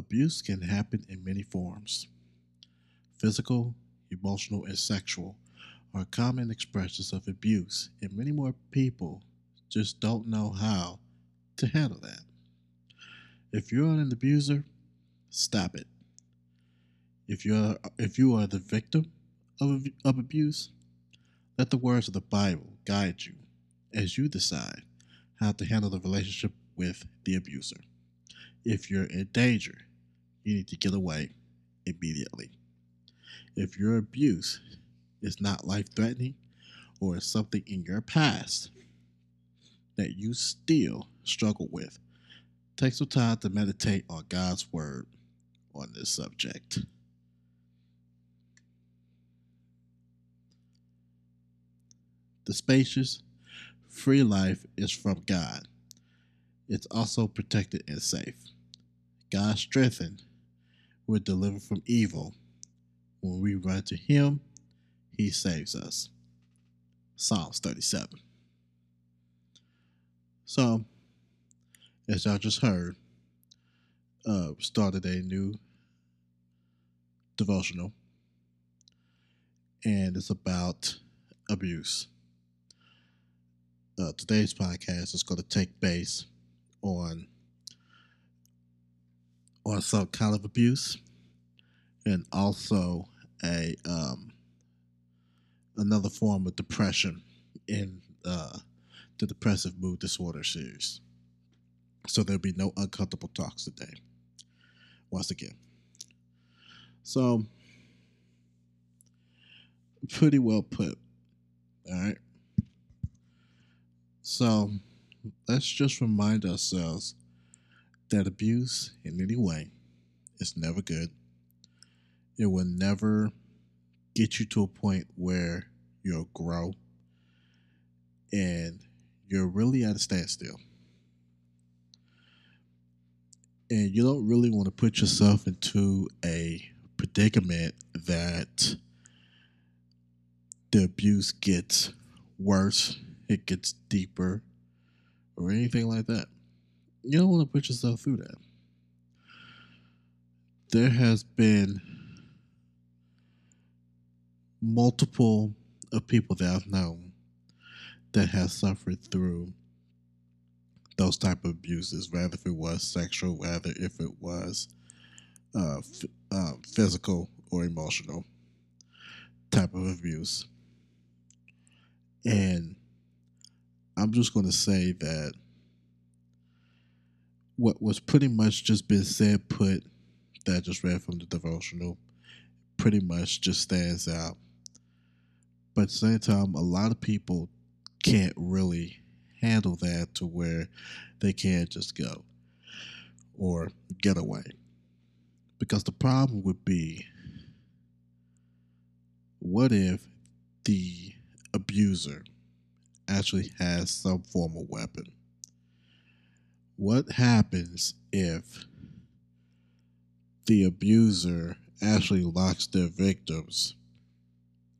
Abuse can happen in many forms. Physical, emotional, and sexual are common expressions of abuse, and many more people just don't know how to handle that. If you're an abuser, stop it. If you're if you are the victim of, of abuse, let the words of the Bible guide you as you decide how to handle the relationship with the abuser. If you're in danger, you need to get away immediately. If your abuse is not life threatening or is something in your past that you still struggle with, take some time to meditate on God's word on this subject. The spacious, free life is from God. It's also protected and safe. God strengthened, we're delivered from evil. When we run to Him, He saves us. Psalms 37. So, as y'all just heard, uh, started a new devotional, and it's about abuse. Uh, today's podcast is going to take base on on some kind of abuse, and also a um, another form of depression in uh, the depressive mood disorder series. So there'll be no uncomfortable talks today. Once again. So pretty well put. All right. So let's just remind ourselves that abuse in any way is never good. It will never get you to a point where you'll grow and you're really at a standstill. And you don't really want to put yourself into a predicament that the abuse gets worse it gets deeper or anything like that. You don't want to put yourself through that. There has been multiple of people that I've known that have suffered through those type of abuses, whether if it was sexual, whether if it was uh, f- uh, physical or emotional type of abuse. And I'm just going to say that what was pretty much just been said, put that I just read from the devotional, pretty much just stands out. But at the same time, a lot of people can't really handle that to where they can't just go or get away. Because the problem would be what if the abuser actually has some form of weapon. What happens if the abuser actually locks their victims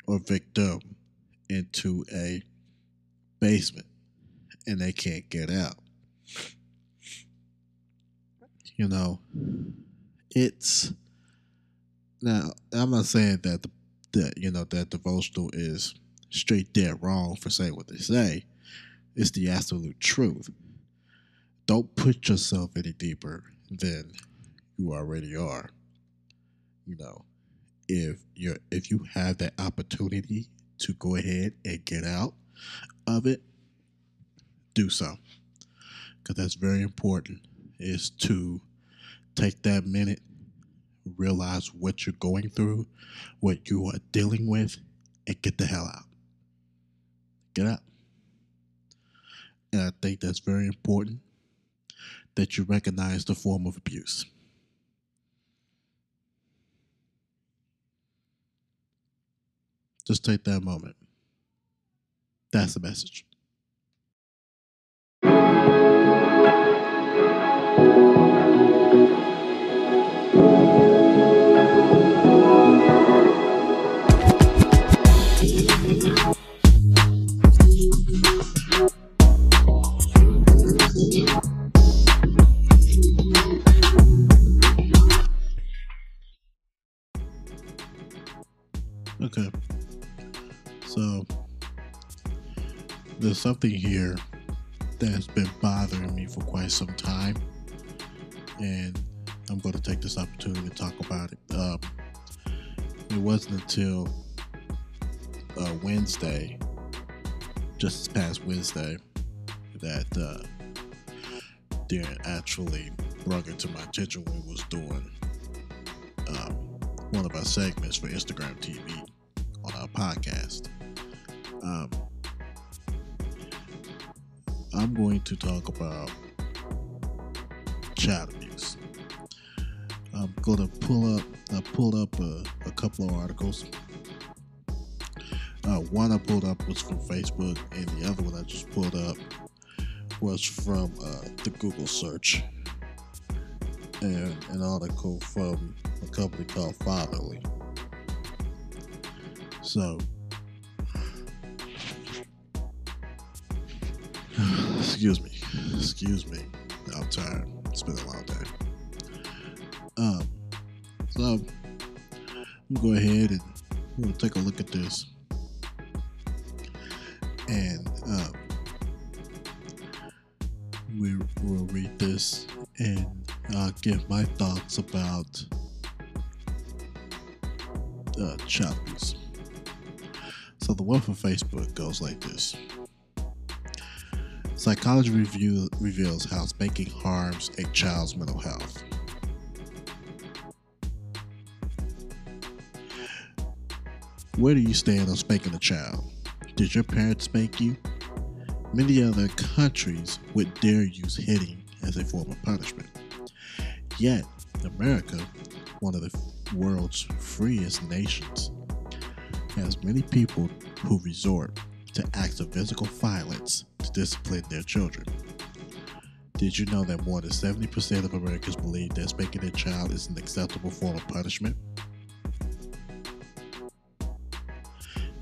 or victim into a basement and they can't get out? You know, it's now I'm not saying that the that you know that devotional is straight dead wrong for saying what they say. It's the absolute truth. Don't put yourself any deeper than you already are. You know, if you're if you have that opportunity to go ahead and get out of it, do so. Because that's very important is to take that minute, realize what you're going through, what you are dealing with, and get the hell out. Get out. And I think that's very important that you recognize the form of abuse. Just take that moment. That's the message. Okay. So there's something here that's been bothering me for quite some time, and I'm going to take this opportunity to talk about it. Um, it wasn't until uh, Wednesday, just this past Wednesday, that uh, actually brought it to my attention when we was doing um, one of our segments for Instagram TV on our podcast. Um, I'm going to talk about child abuse. I'm going to pull up. I pulled up a, a couple of articles. Uh, one I pulled up was from Facebook, and the other one I just pulled up was from uh, the Google search, and an article from a company called Fatherly. So, excuse me, excuse me. I'm tired. It's been a long day. Um, so I'm gonna go ahead and we'll take a look at this, and um, we will read this and uh, give my thoughts about uh, abuse. So the one from Facebook goes like this. Psychology review reveals how spanking harms a child's mental health. Where do you stand on spanking a child? Did your parents spank you? Many other countries would dare use hitting as a form of punishment. Yet, America, one of the world's freest nations, has many people who resort to acts of physical violence to discipline their children. Did you know that more than 70% of Americans believe that spanking their child is an acceptable form of punishment?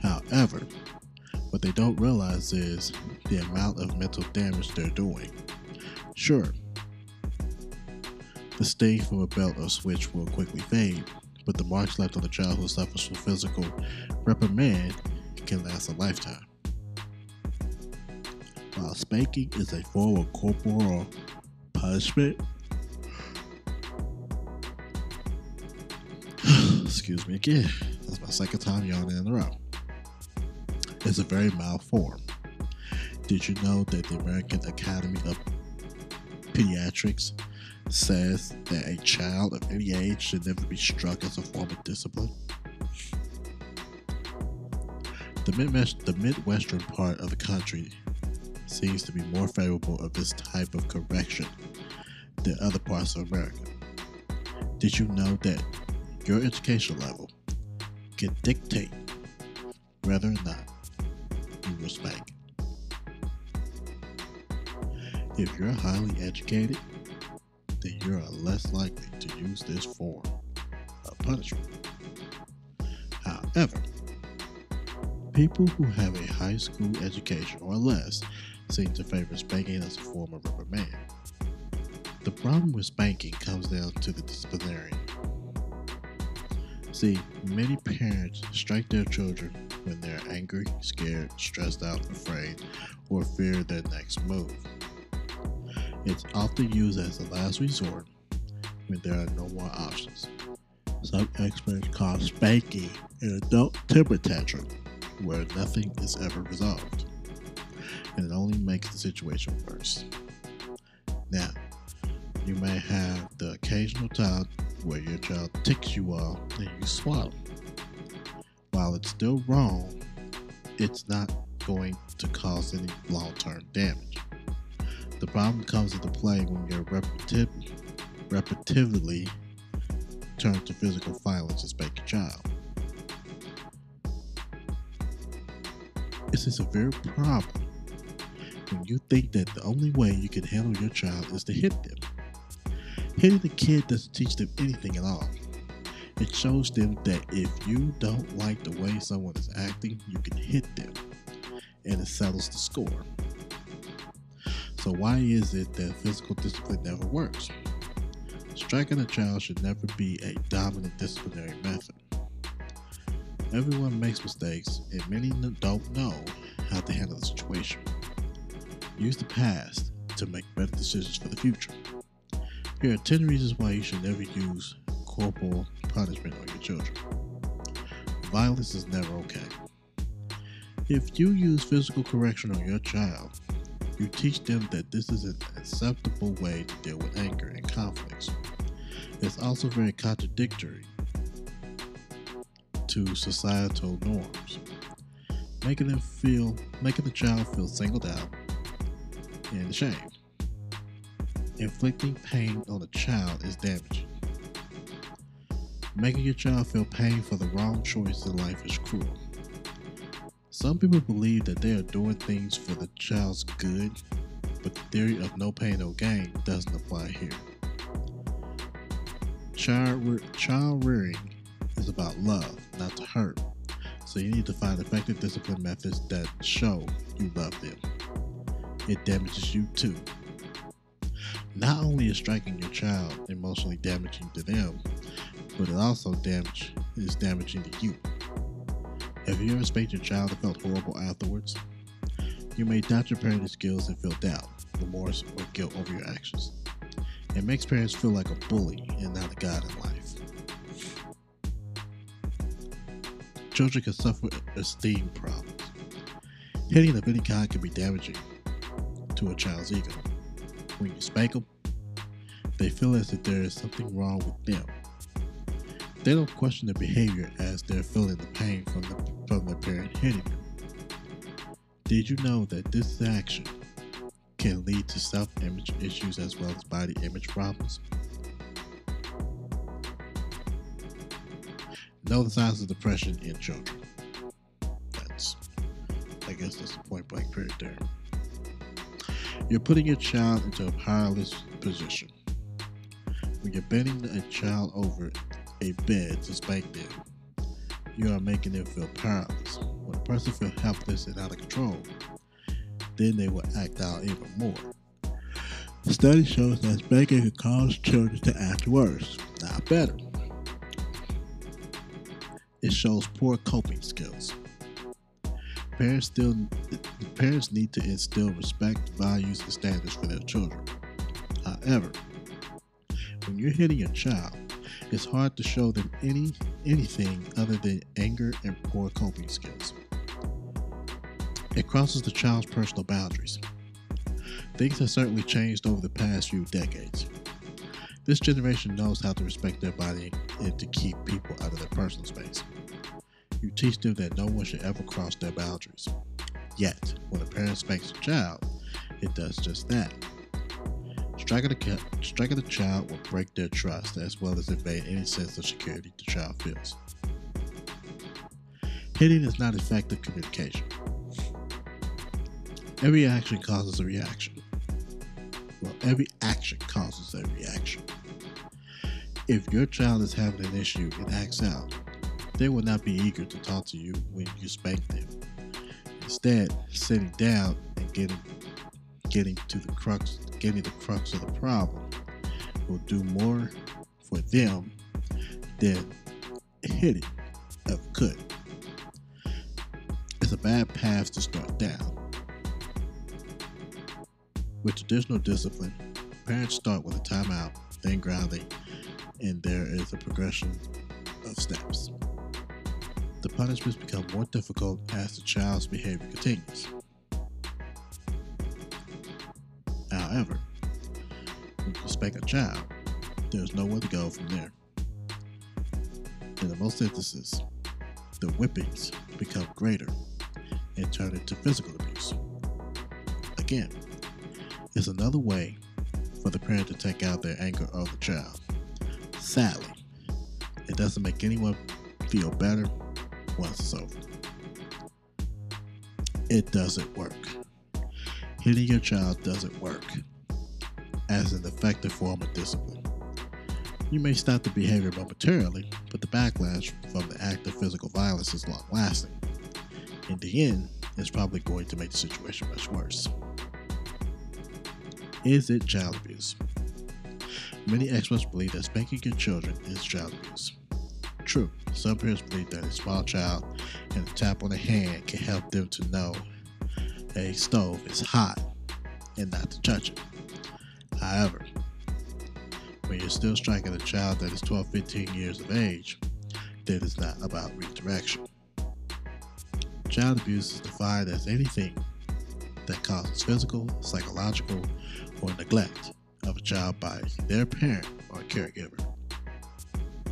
However, what they don't realize is the amount of mental damage they're doing. Sure, the sting from a belt or switch will quickly fade, but the marks left on a child who suffers from physical reprimand can last a lifetime. While spanking is a form of corporal punishment, excuse me again, that's my second time yawning in a row. It's a very mild form. Did you know that the American Academy of Pediatrics says that a child of any age should never be struck as a form of discipline? The, Midwest, the Midwestern part of the country seems to be more favorable of this type of correction than other parts of America. Did you know that your education level can dictate whether or not you spank? If you're highly educated, then you are less likely to use this form of punishment. However, people who have a high school education or less seem to favor spanking as a form of reprimand. The problem with spanking comes down to the disciplinarian. See, many parents strike their children when they're angry, scared, stressed out, afraid, or fear their next move. It's often used as a last resort when there are no more options. Some experts call spanking an adult temper tantrum where nothing is ever resolved, and it only makes the situation worse. Now, you may have the occasional time where your child ticks you off and you swallow. While it's still wrong, it's not going to cause any long term damage. The problem comes into play when you're repetitive, repetitively turn to physical violence to spank your child. It's a severe problem when you think that the only way you can handle your child is to hit them. Hitting the kid doesn't teach them anything at all. It shows them that if you don't like the way someone is acting, you can hit them, and it settles the score. So, why is it that physical discipline never works? Striking a child should never be a dominant disciplinary method. Everyone makes mistakes, and many don't know how to handle the situation. Use the past to make better decisions for the future. Here are 10 reasons why you should never use corporal punishment on your children. Violence is never okay. If you use physical correction on your child, you teach them that this is an acceptable way to deal with anger and conflicts. It's also very contradictory to societal norms, making them feel making the child feel singled out and ashamed. Inflicting pain on a child is damaging. Making your child feel pain for the wrong choice in life is cruel. Some people believe that they are doing things for the child's good, but the theory of no pain, no gain doesn't apply here. Child, re- child rearing is about love, not to hurt. So you need to find effective discipline methods that show you love them. It damages you too. Not only is striking your child emotionally damaging to them, but it also damage is damaging to you. Have you ever spanked your child and felt horrible afterwards? You may doubt your parenting skills and feel doubt, remorse, or guilt over your actions. It makes parents feel like a bully and not a god in life. Children can suffer esteem problems. Hitting of any kind can be damaging to a child's ego. When you spank them, they feel as if there is something wrong with them. They don't question the behavior as they're feeling the pain from, the, from their parent hitting them. Did you know that this action can lead to self image issues as well as body image problems? Know the signs of depression in children. That's, I guess, that's the point blank period there. You're putting your child into a powerless position. When you're bending a child over a bed to spank them, you are making them feel powerless. When a person feels helpless and out of control, then they will act out even more. The study shows that spanking can cause children to act worse, not better. It shows poor coping skills. Parents still parents need to instill respect, values, and standards for their children. However, when you're hitting a child, it's hard to show them any anything other than anger and poor coping skills. It crosses the child's personal boundaries. Things have certainly changed over the past few decades. This generation knows how to respect their body and to keep people out of their personal space. You teach them that no one should ever cross their boundaries. Yet, when a parent spanks a child, it does just that. Striking a, striking a child will break their trust as well as invade any sense of security the child feels. Hitting is not effective communication. Every action causes a reaction. Well, every action causes a reaction. If your child is having an issue and acts out, they will not be eager to talk to you when you spank them. Instead, sitting down and getting getting to the crux getting the crux of the problem will do more for them than hitting ever could. It's a bad path to start down. With traditional discipline, parents start with a timeout, then grounding, and there is a progression of steps the punishments become more difficult as the child's behavior continues. However, you spank a child, there's nowhere to go from there. In the most instances, the whippings become greater and turn into physical abuse. Again, it's another way for the parent to take out their anger on the child. Sadly, it doesn't make anyone feel better once it's over. It doesn't work. Hitting your child doesn't work as an effective form of discipline. You may stop the behavior momentarily, but the backlash from the act of physical violence is long lasting. In the end, it's probably going to make the situation much worse. Is it child abuse? Many experts believe that spanking your children is child abuse. True, some parents believe that a small child and a tap on the hand can help them to know a stove is hot and not to touch it. However, when you're still striking a child that is 12, 15 years of age, then it's not about redirection. Child abuse is defined as anything that causes physical, psychological, or neglect of a child by their parent or caregiver.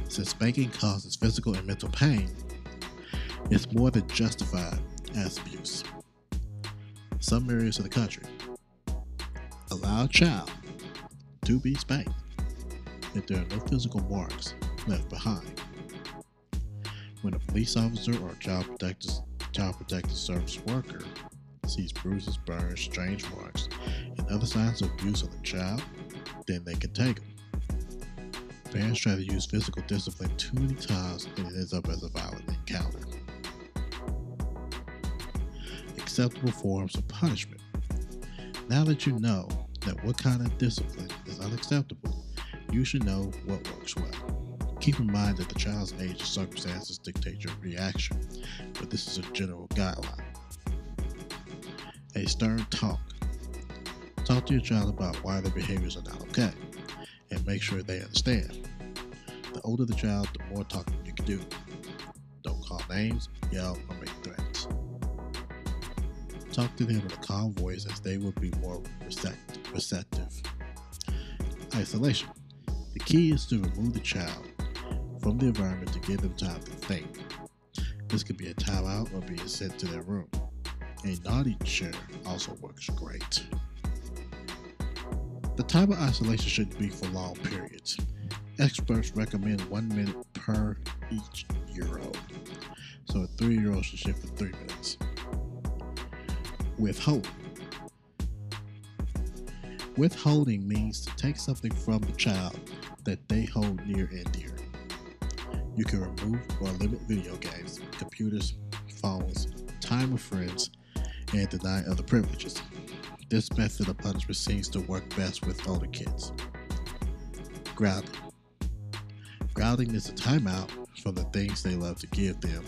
Since spanking causes physical and mental pain, it's more than justified as abuse. Some areas of the country allow a child to be spanked if there are no physical marks left behind. When a police officer or child protective, child protective service worker sees bruises, burns, strange marks, and other signs of abuse on the child, then they can take them. Parents try to use physical discipline too many times and it ends up as a violent encounter. Acceptable forms of punishment. Now that you know that what kind of discipline is unacceptable, you should know what works well. Keep in mind that the child's age and circumstances dictate your reaction, but this is a general guideline. A stern talk. Talk to your child about why their behaviors are not okay and make sure they understand. The older the child, the more talking you can do. Don't call names, yell, or make threats. Talk to them calm voice as they will be more receptive. Isolation. The key is to remove the child from the environment to give them time to think. This could be a timeout or being sent to their room. A naughty chair also works great. The time of isolation shouldn't be for long periods. Experts recommend one minute per each year old. So a three year old should sit for three minutes. Withholding. Withholding means to take something from the child that they hold near and dear. You can remove or limit video games, computers, phones, time with friends, and deny other privileges. This method of punishment seems to work best with older kids. Grounding. Grounding is a timeout from the things they love to give them,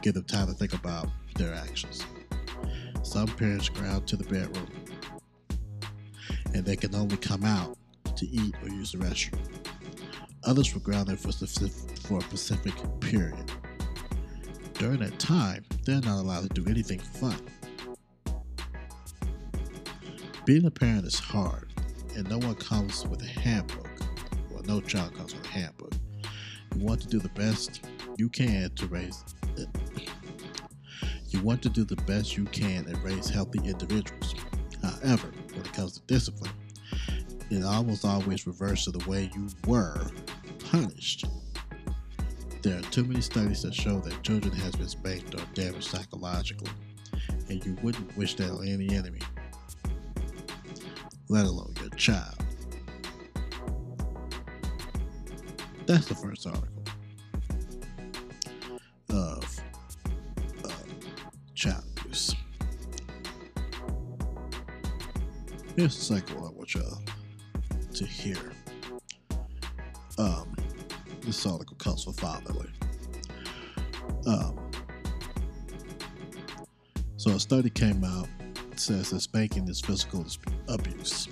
give them time to think about their actions. Some parents ground to the bedroom, and they can only come out to eat or use the restroom. Others were grounded for, for a specific period. During that time, they're not allowed to do anything fun. Being a parent is hard, and no one comes with a handbook. Well, no child comes with a handbook. You want to do the best you can to raise. You want to do the best you can and raise healthy individuals. However, when it comes to discipline, it almost always reverts to the way you were punished. There are too many studies that show that children has been spanked or damaged psychologically, and you wouldn't wish that on any enemy, let alone your child. That's the first article of Here's the second one I want y'all to hear. Um, this article comes from Fatherly. Um, so a study came out says that spanking is physical abuse.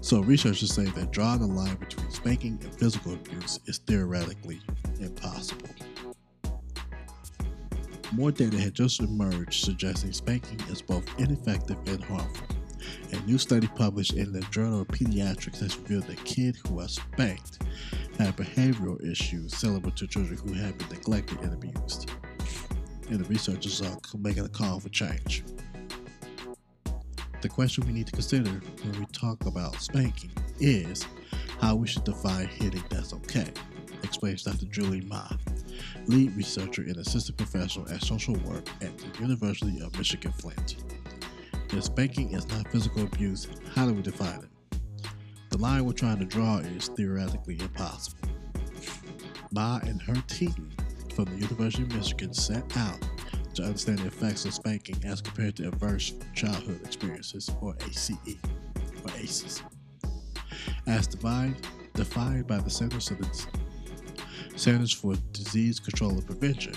So researchers say that drawing a line between spanking and physical abuse is theoretically impossible. More data had just emerged suggesting spanking is both ineffective and harmful. A new study published in the Journal of Pediatrics has revealed that kids who are spanked have behavioral issues similar to children who have been neglected and abused. And the researchers are uh, making a call for change. The question we need to consider when we talk about spanking is how we should define hitting that's okay, explains Dr. Julie Ma, lead researcher and assistant professor at social work at the University of Michigan Flint. If spanking is not physical abuse, how do we define it? The line we're trying to draw is theoretically impossible. Ma and her team from the University of Michigan set out to understand the effects of spanking as compared to adverse childhood experiences, or ACE, or ACEs. As defined, defined by the Centers, of the Centers for Disease Control and Prevention,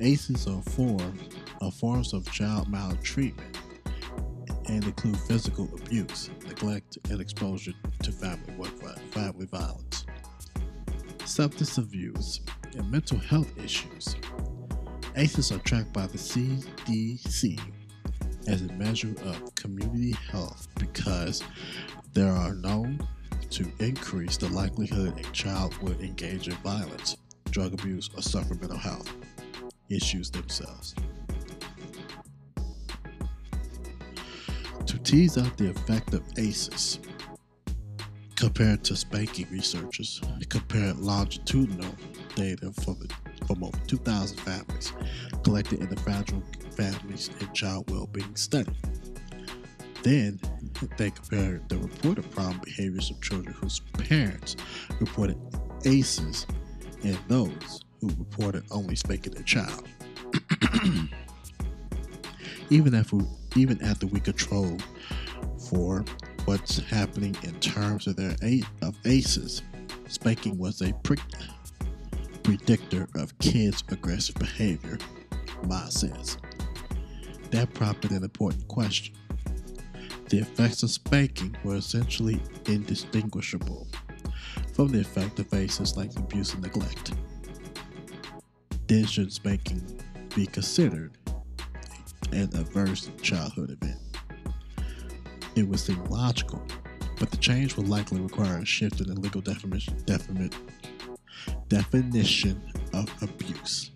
ACEs are forms are forms of child maltreatment and include physical abuse, neglect, and exposure to family family violence, substance abuse, and mental health issues. ACEs are tracked by the CDC as a measure of community health because there are known to increase the likelihood a child would engage in violence, drug abuse, or suffer mental health issues themselves. To tease out the effect of ACEs, compared to spanking researchers, compared longitudinal data from, from over 2,000 families collected in the Fragile Families and Child Wellbeing Study. Then they compared the reported problem behaviors of children whose parents reported ACEs and those who reported only spanking their child. even after even after we control for what's happening in terms of their of ACEs, spanking was a pre- predictor of kids' aggressive behavior. Ma says that prompted an important question. The effects of spanking were essentially indistinguishable from the effect of ACEs like abuse and neglect. Then should spanking be considered an adverse childhood event? It would seem logical, but the change would likely require a shift in the legal definition, definition of abuse.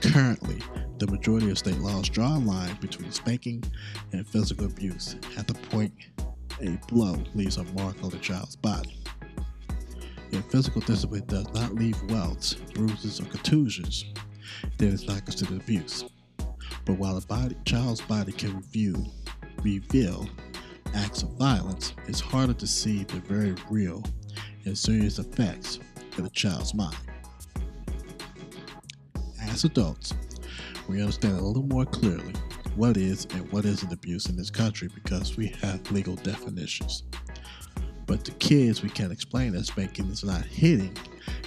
Currently, the majority of state laws draw a line between spanking and physical abuse at the point a blow leaves a mark on the child's body. If physical discipline does not leave welts, bruises, or contusions, then it's not considered abuse. But while a body, child's body can review, reveal acts of violence, it's harder to see the very real and serious effects in a child's mind. As adults, we understand a little more clearly what is and what isn't abuse in this country because we have legal definitions. But to kids, we can't explain that spanking is not hitting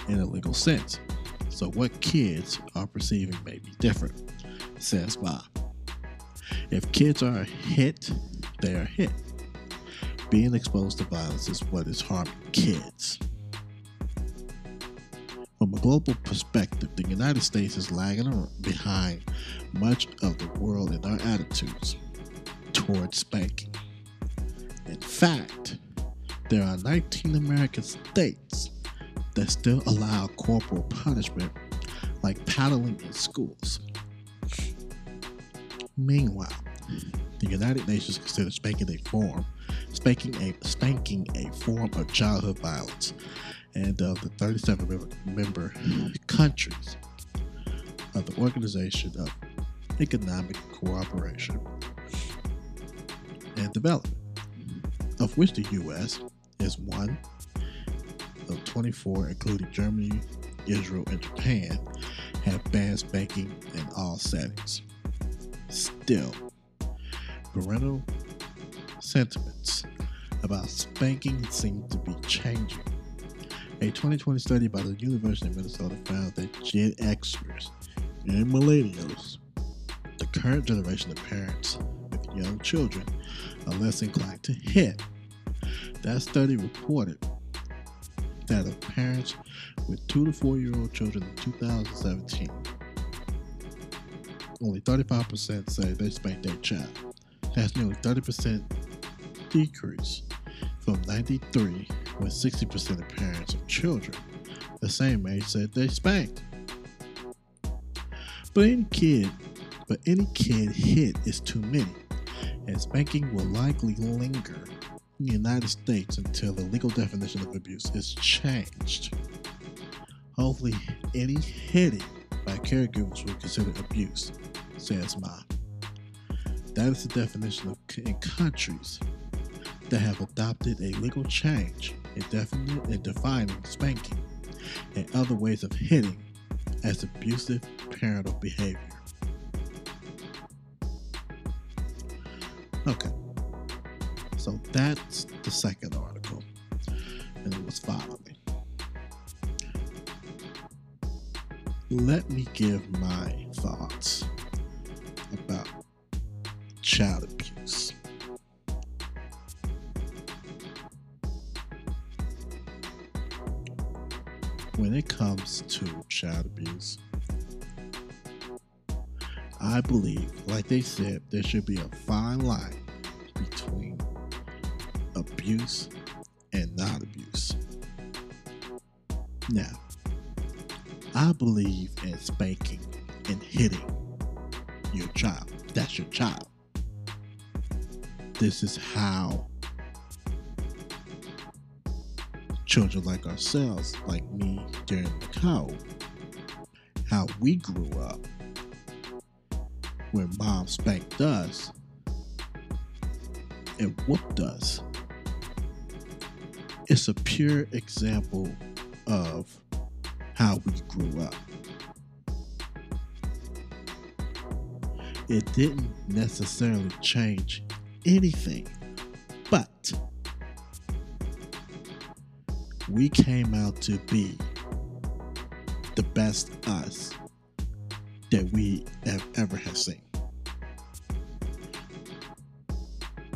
in a legal sense. So what kids are perceiving may be different, says Bob. If kids are hit, they are hit. Being exposed to violence is what is harming kids. From a global perspective, the United States is lagging behind much of the world in our attitudes towards spanking. In fact, there are 19 American states that still allow corporal punishment like paddling in schools. Meanwhile, the United Nations considers spanking a form, spanking a spanking a form of childhood violence, and of the 37 member, member countries of the Organization of Economic Cooperation and Development, of which the U.S is one of 24, including Germany, Israel, and Japan, have banned spanking in all settings. Still, parental sentiments about spanking seem to be changing. A 2020 study by the University of Minnesota found that Gen Xers and millennials, the current generation of parents with young children, are less inclined to hit that study reported that of parents with two to four year old children in 2017, only 35% say they spanked their child. That's nearly 30% decrease from 93 when 60% of parents of children the same age said they spanked. But any kid, but any kid hit is too many, and spanking will likely linger in the United States until the legal definition of abuse is changed. Hopefully, any hitting by caregivers will consider abuse, says Ma. That is the definition of in countries that have adopted a legal change in defining spanking and other ways of hitting as abusive parental behavior. Okay. So that's the second article. And it was following. Let me give my thoughts about child comes to child abuse, I believe, like they said, there should be a fine line between abuse and not abuse. Now, I believe in spanking and hitting your child. That's your child. This is how children like ourselves, like me during the cow, how we grew up when mom spanked us and whooped us. It's a pure example of how we grew up. It didn't necessarily change anything, we came out to be the best us that we have ever have seen.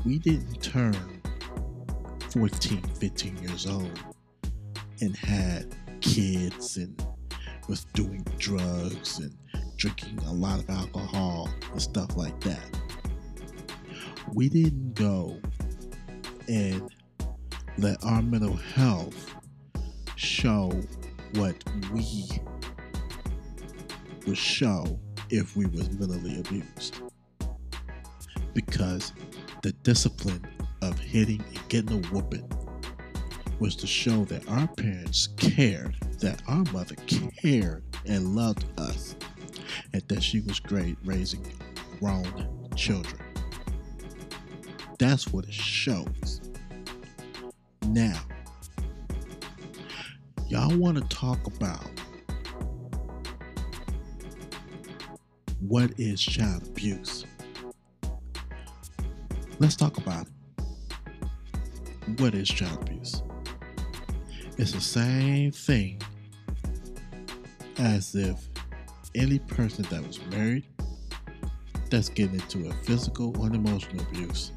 We didn't turn 14, 15 years old and had kids and was doing drugs and drinking a lot of alcohol and stuff like that. We didn't go and let our mental health show what we would show if we was mentally abused. Because the discipline of hitting and getting a whooping was to show that our parents cared that our mother cared and loved us and that she was great raising grown children. That's what it shows. Now y'all want to talk about what is child abuse. Let's talk about it. What is child abuse? It's the same thing as if any person that was married that's getting into a physical or emotional abuse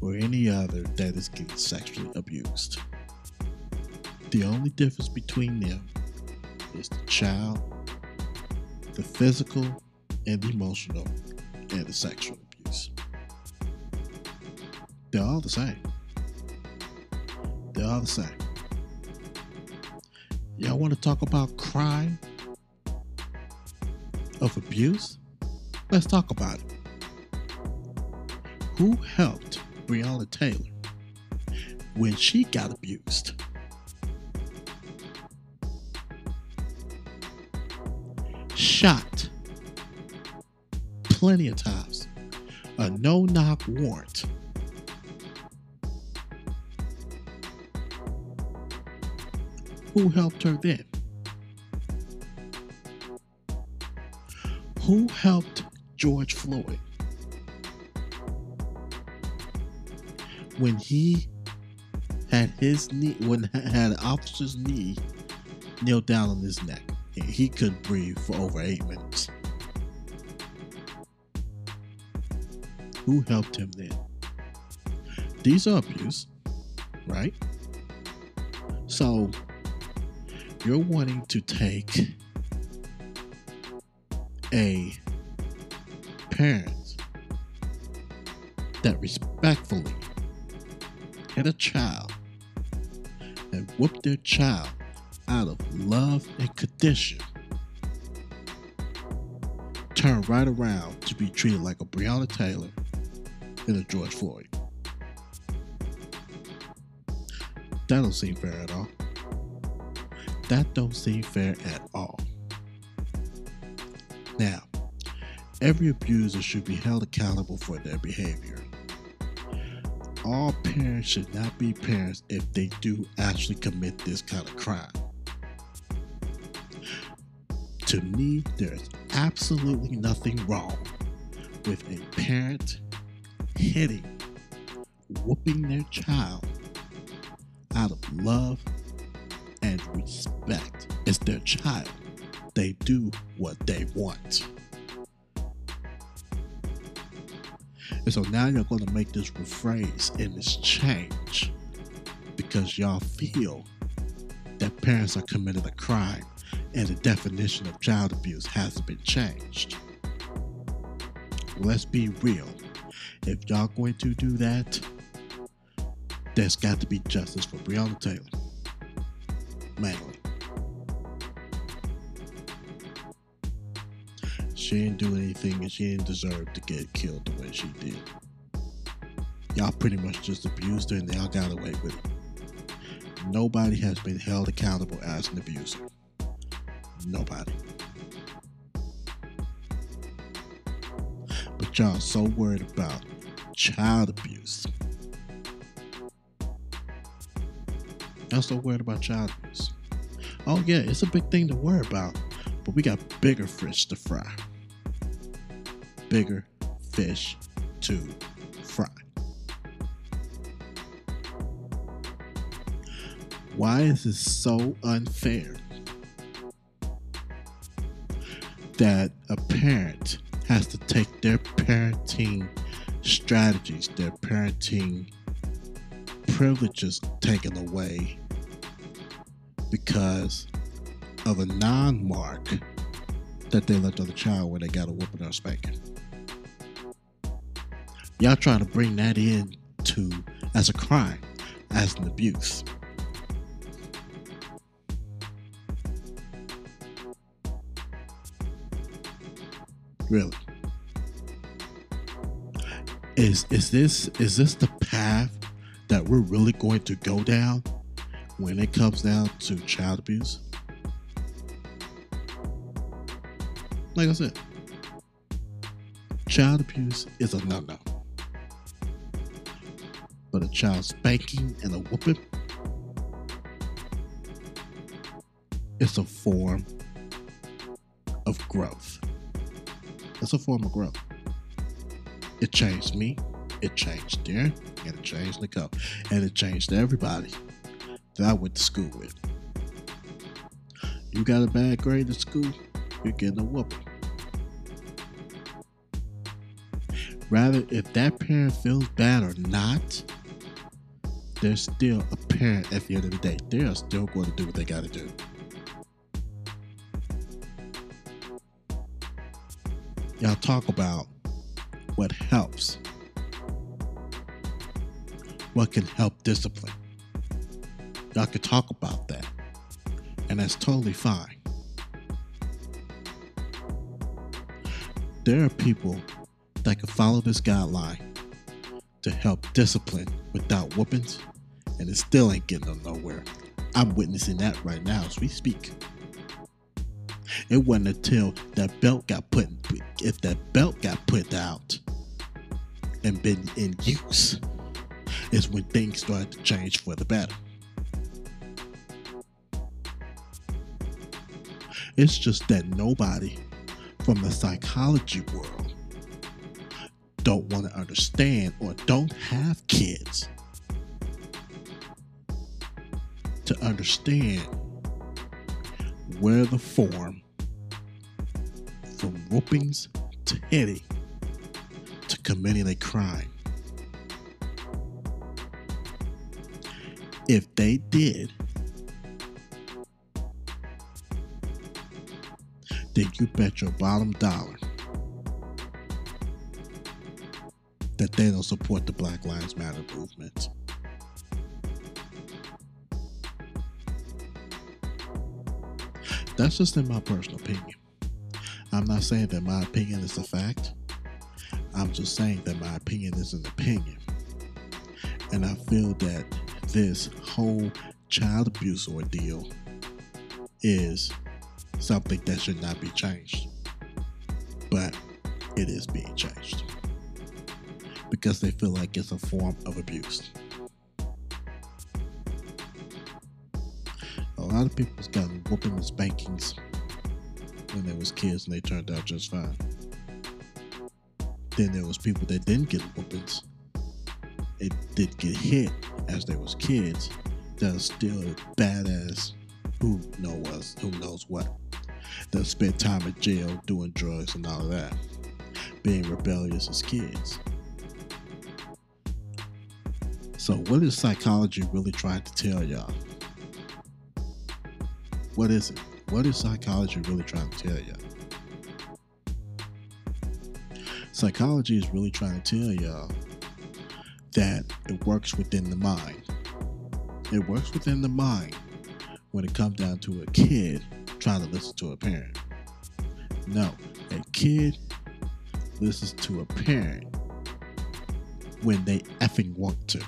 or any other that is getting sexually abused. The only difference between them is the child, the physical and the emotional, and the sexual abuse. They're all the same. They're all the same. Y'all want to talk about crime of abuse? Let's talk about it. Who helped Breonna Taylor when she got abused? Shot plenty of times. A no knock warrant. Who helped her then? Who helped George Floyd when he had his knee, when had an officer's knee kneel down on his neck? He couldn't breathe for over eight minutes. Who helped him then? These are abuse, right? So you're wanting to take a parent that respectfully had a child and whooped their child out of love and condition turn right around to be treated like a Breonna Taylor and a George Floyd. That don't seem fair at all. That don't seem fair at all. Now, every abuser should be held accountable for their behavior. All parents should not be parents if they do actually commit this kind of crime to me, there's absolutely nothing wrong with a parent hitting, whooping their child out of love and respect. It's their child. They do what they want. And so now you're going to make this rephrase and this change because y'all feel that parents are committing a crime and the definition of child abuse hasn't been changed. Let's be real. If y'all going to do that, there's got to be justice for Breonna Taylor. Mainly. She didn't do anything and she didn't deserve to get killed the way she did. Y'all pretty much just abused her and y'all got away with it. Nobody has been held accountable as an abuser. Nobody. But y'all so worried about child abuse. Y'all so worried about child abuse. Oh yeah, it's a big thing to worry about, but we got bigger fish to fry. Bigger fish to fry. Why is this so unfair that a parent has to take their parenting strategies, their parenting privileges taken away because of a non mark that they left on the child when they got a whooping or a spanking? Y'all trying to bring that in to as a crime, as an abuse. Really. Is is this is this the path that we're really going to go down when it comes down to child abuse? Like I said, child abuse is a no-no. But a child spanking and a whooping it's a form of growth. It's a form of growth. It changed me, it changed Darren, and it changed Nicole, and it changed everybody that I went to school with. You got a bad grade in school, you're getting a whooping. Rather, if that parent feels bad or not, they're still a parent at the end of the day. They are still going to do what they got to do. Y'all talk about what helps, what can help discipline. Y'all can talk about that, and that's totally fine. There are people that can follow this guideline to help discipline without whoopings, and it still ain't getting them nowhere. I'm witnessing that right now as we speak. It wasn't until that belt got put, if that belt got put out and been in use, is when things started to change for the better. It's just that nobody from the psychology world don't want to understand or don't have kids to understand where the form from whoopings to hitting to committing a crime. If they did, then you bet your bottom dollar that they don't support the Black Lives Matter movement. That's just in my personal opinion. I'm not saying that my opinion is a fact. I'm just saying that my opinion is an opinion. And I feel that this whole child abuse ordeal is something that should not be changed. But it is being changed because they feel like it's a form of abuse. A lot of people's gotten whooping and spankings when they was kids and they turned out just fine. Then there was people that didn't get whoopings. It did get hit as they was kids that are still badass who know was who knows what. That spent time in jail doing drugs and all of that. Being rebellious as kids. So what is psychology really trying to tell y'all? What is it? What is psychology really trying to tell you? Psychology is really trying to tell y'all that it works within the mind. It works within the mind when it comes down to a kid trying to listen to a parent. No, a kid listens to a parent when they effing want to,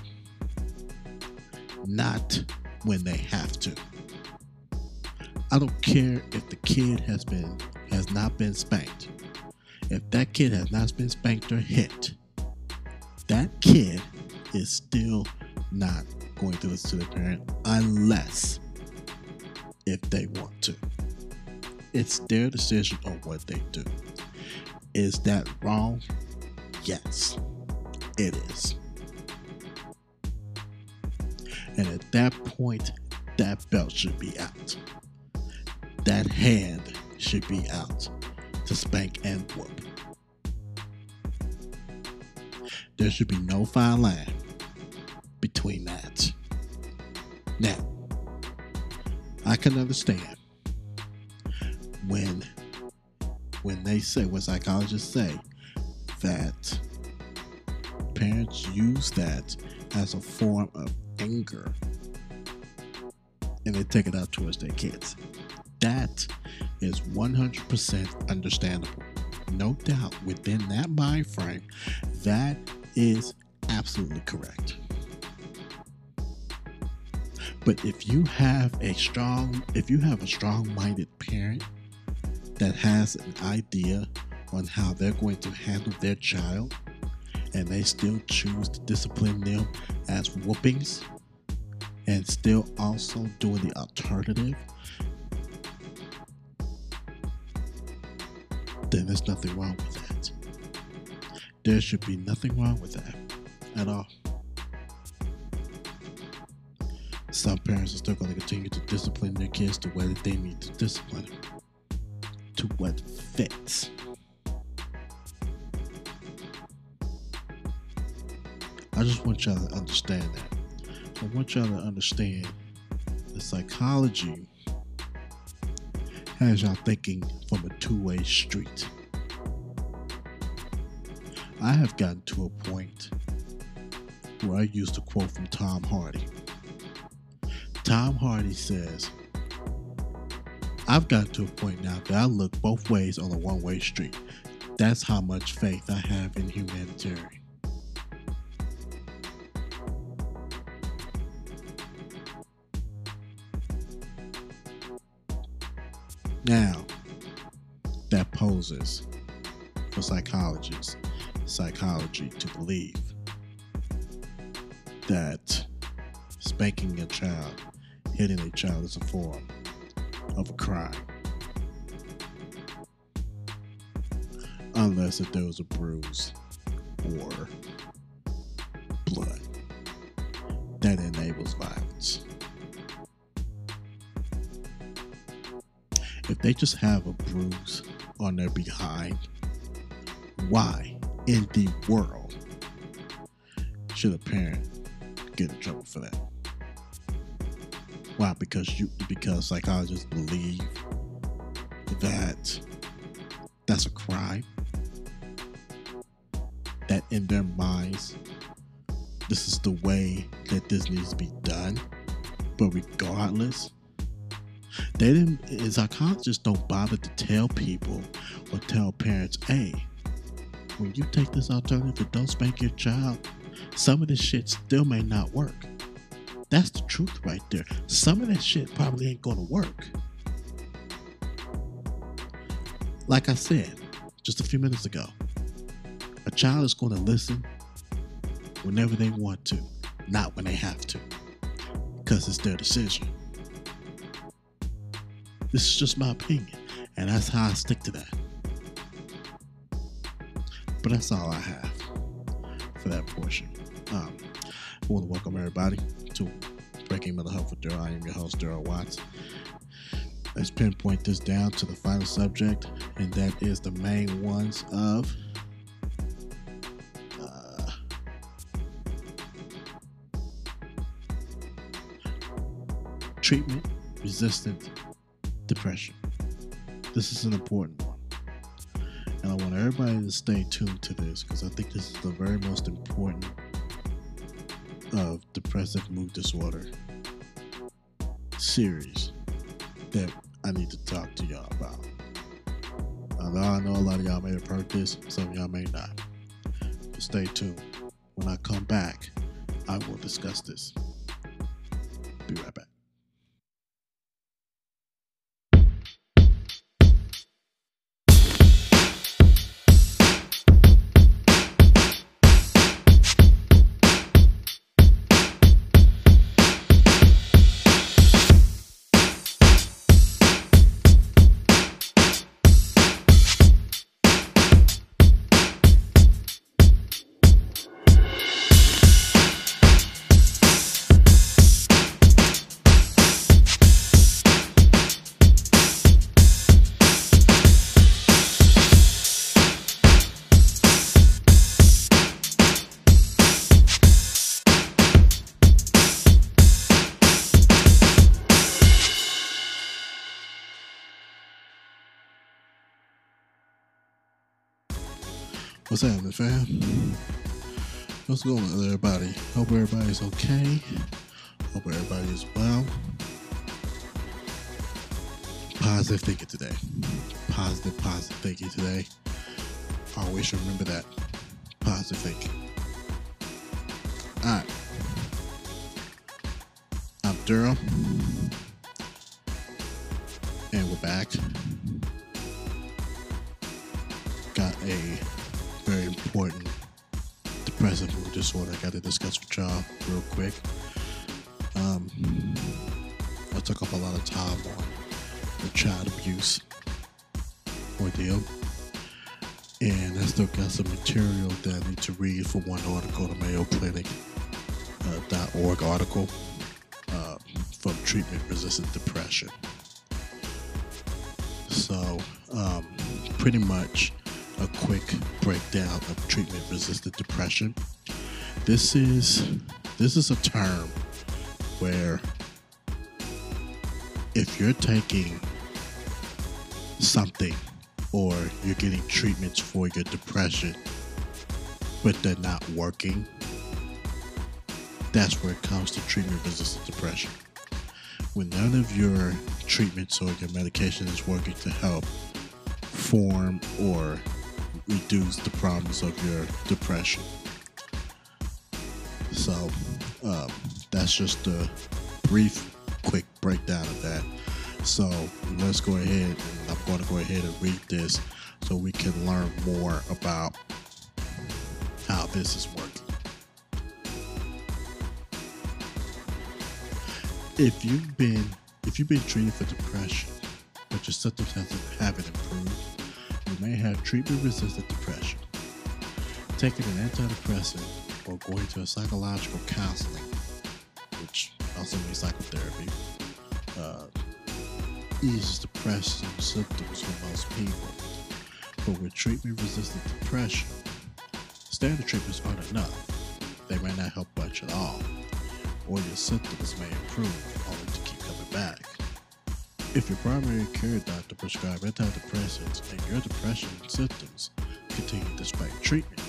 not when they have to. I don't care if the kid has been has not been spanked. If that kid has not been spanked or hit, that kid is still not going to listen to the parent unless if they want to. It's their decision on what they do. Is that wrong? Yes, it is. And at that point, that belt should be out. That hand should be out to spank and whoop. There should be no fine line between that. Now, I can understand when when they say when psychologists say that parents use that as a form of anger and they take it out towards their kids. That is 100% understandable. No doubt within that mind frame, that is absolutely correct. But if you have a strong, if you have a strong-minded parent that has an idea on how they're going to handle their child, and they still choose to discipline them as whoopings, and still also doing the alternative then there's nothing wrong with that. There should be nothing wrong with that at all. Some parents are still going to continue to discipline their kids the way that they need to discipline them, to what fits. I just want y'all to understand that. I want y'all to understand the psychology has y'all thinking from a two way street. I have gotten to a point where I used to quote from Tom Hardy. Tom Hardy says, I've gotten to a point now that I look both ways on a one way street. That's how much faith I have in humanitarian. Now, that poses for psychologists, psychology to believe that spanking a child, hitting a child is a form of a crime. Unless if there was a bruise or blood that enables violence. They just have a bruise on their behind, why in the world should a parent get in trouble for that? Why? Because you because psychologists believe that that's a crime. That in their minds, this is the way that this needs to be done. But regardless, they didn't, psychologists don't bother to tell people or tell parents, hey, when you take this alternative don't spank your child, some of this shit still may not work. That's the truth right there. Some of that shit probably ain't gonna work. Like I said just a few minutes ago, a child is gonna listen whenever they want to, not when they have to, because it's their decision. This is just my opinion, and that's how I stick to that. But that's all I have for that portion. Um, I want to welcome everybody to Breaking Mental Health with Darrell. I am your host, Darrell Watts. Let's pinpoint this down to the final subject, and that is the main ones of uh, treatment resistant depression. This is an important one. And I want everybody to stay tuned to this because I think this is the very most important of depressive mood disorder series that I need to talk to y'all about. Although I know a lot of y'all may have heard this, some of y'all may not. But stay tuned. When I come back, I will discuss this. Be right back. What's going on, everybody? Hope everybody's okay. Hope everybody is well. Positive thinking today. Positive, positive thinking today. Always remember that. Positive thinking. Alright. I'm Darrell. And we're back. Got a very important mood disorder I got to discuss with y'all real quick. Um, I took up a lot of time on the child abuse ordeal. And I still got some material that I need to read for one article, the Mayo Clinic uh, .org article uh, from treatment resistant depression. So, um, pretty much a quick breakdown of treatment resistant depression. This is this is a term where if you're taking something or you're getting treatments for your depression but they're not working, that's where it comes to treatment resistant depression. When none of your treatments or your medication is working to help form or reduce the problems of your depression. So um, that's just a brief, quick breakdown of that. So let's go ahead and I'm going to go ahead and read this so we can learn more about how this is working. If you've been if you've been treated for depression, but your symptoms haven't improved, you may have treatment resistant depression. Taking an antidepressant or going to a psychological counseling, which also means psychotherapy, uh, eases depression symptoms for most people. But with treatment resistant depression, standard treatments aren't enough. They may not help much at all, or your symptoms may improve only to keep coming back. If your primary care doctor prescribes antidepressants and your depression symptoms continue despite treatment,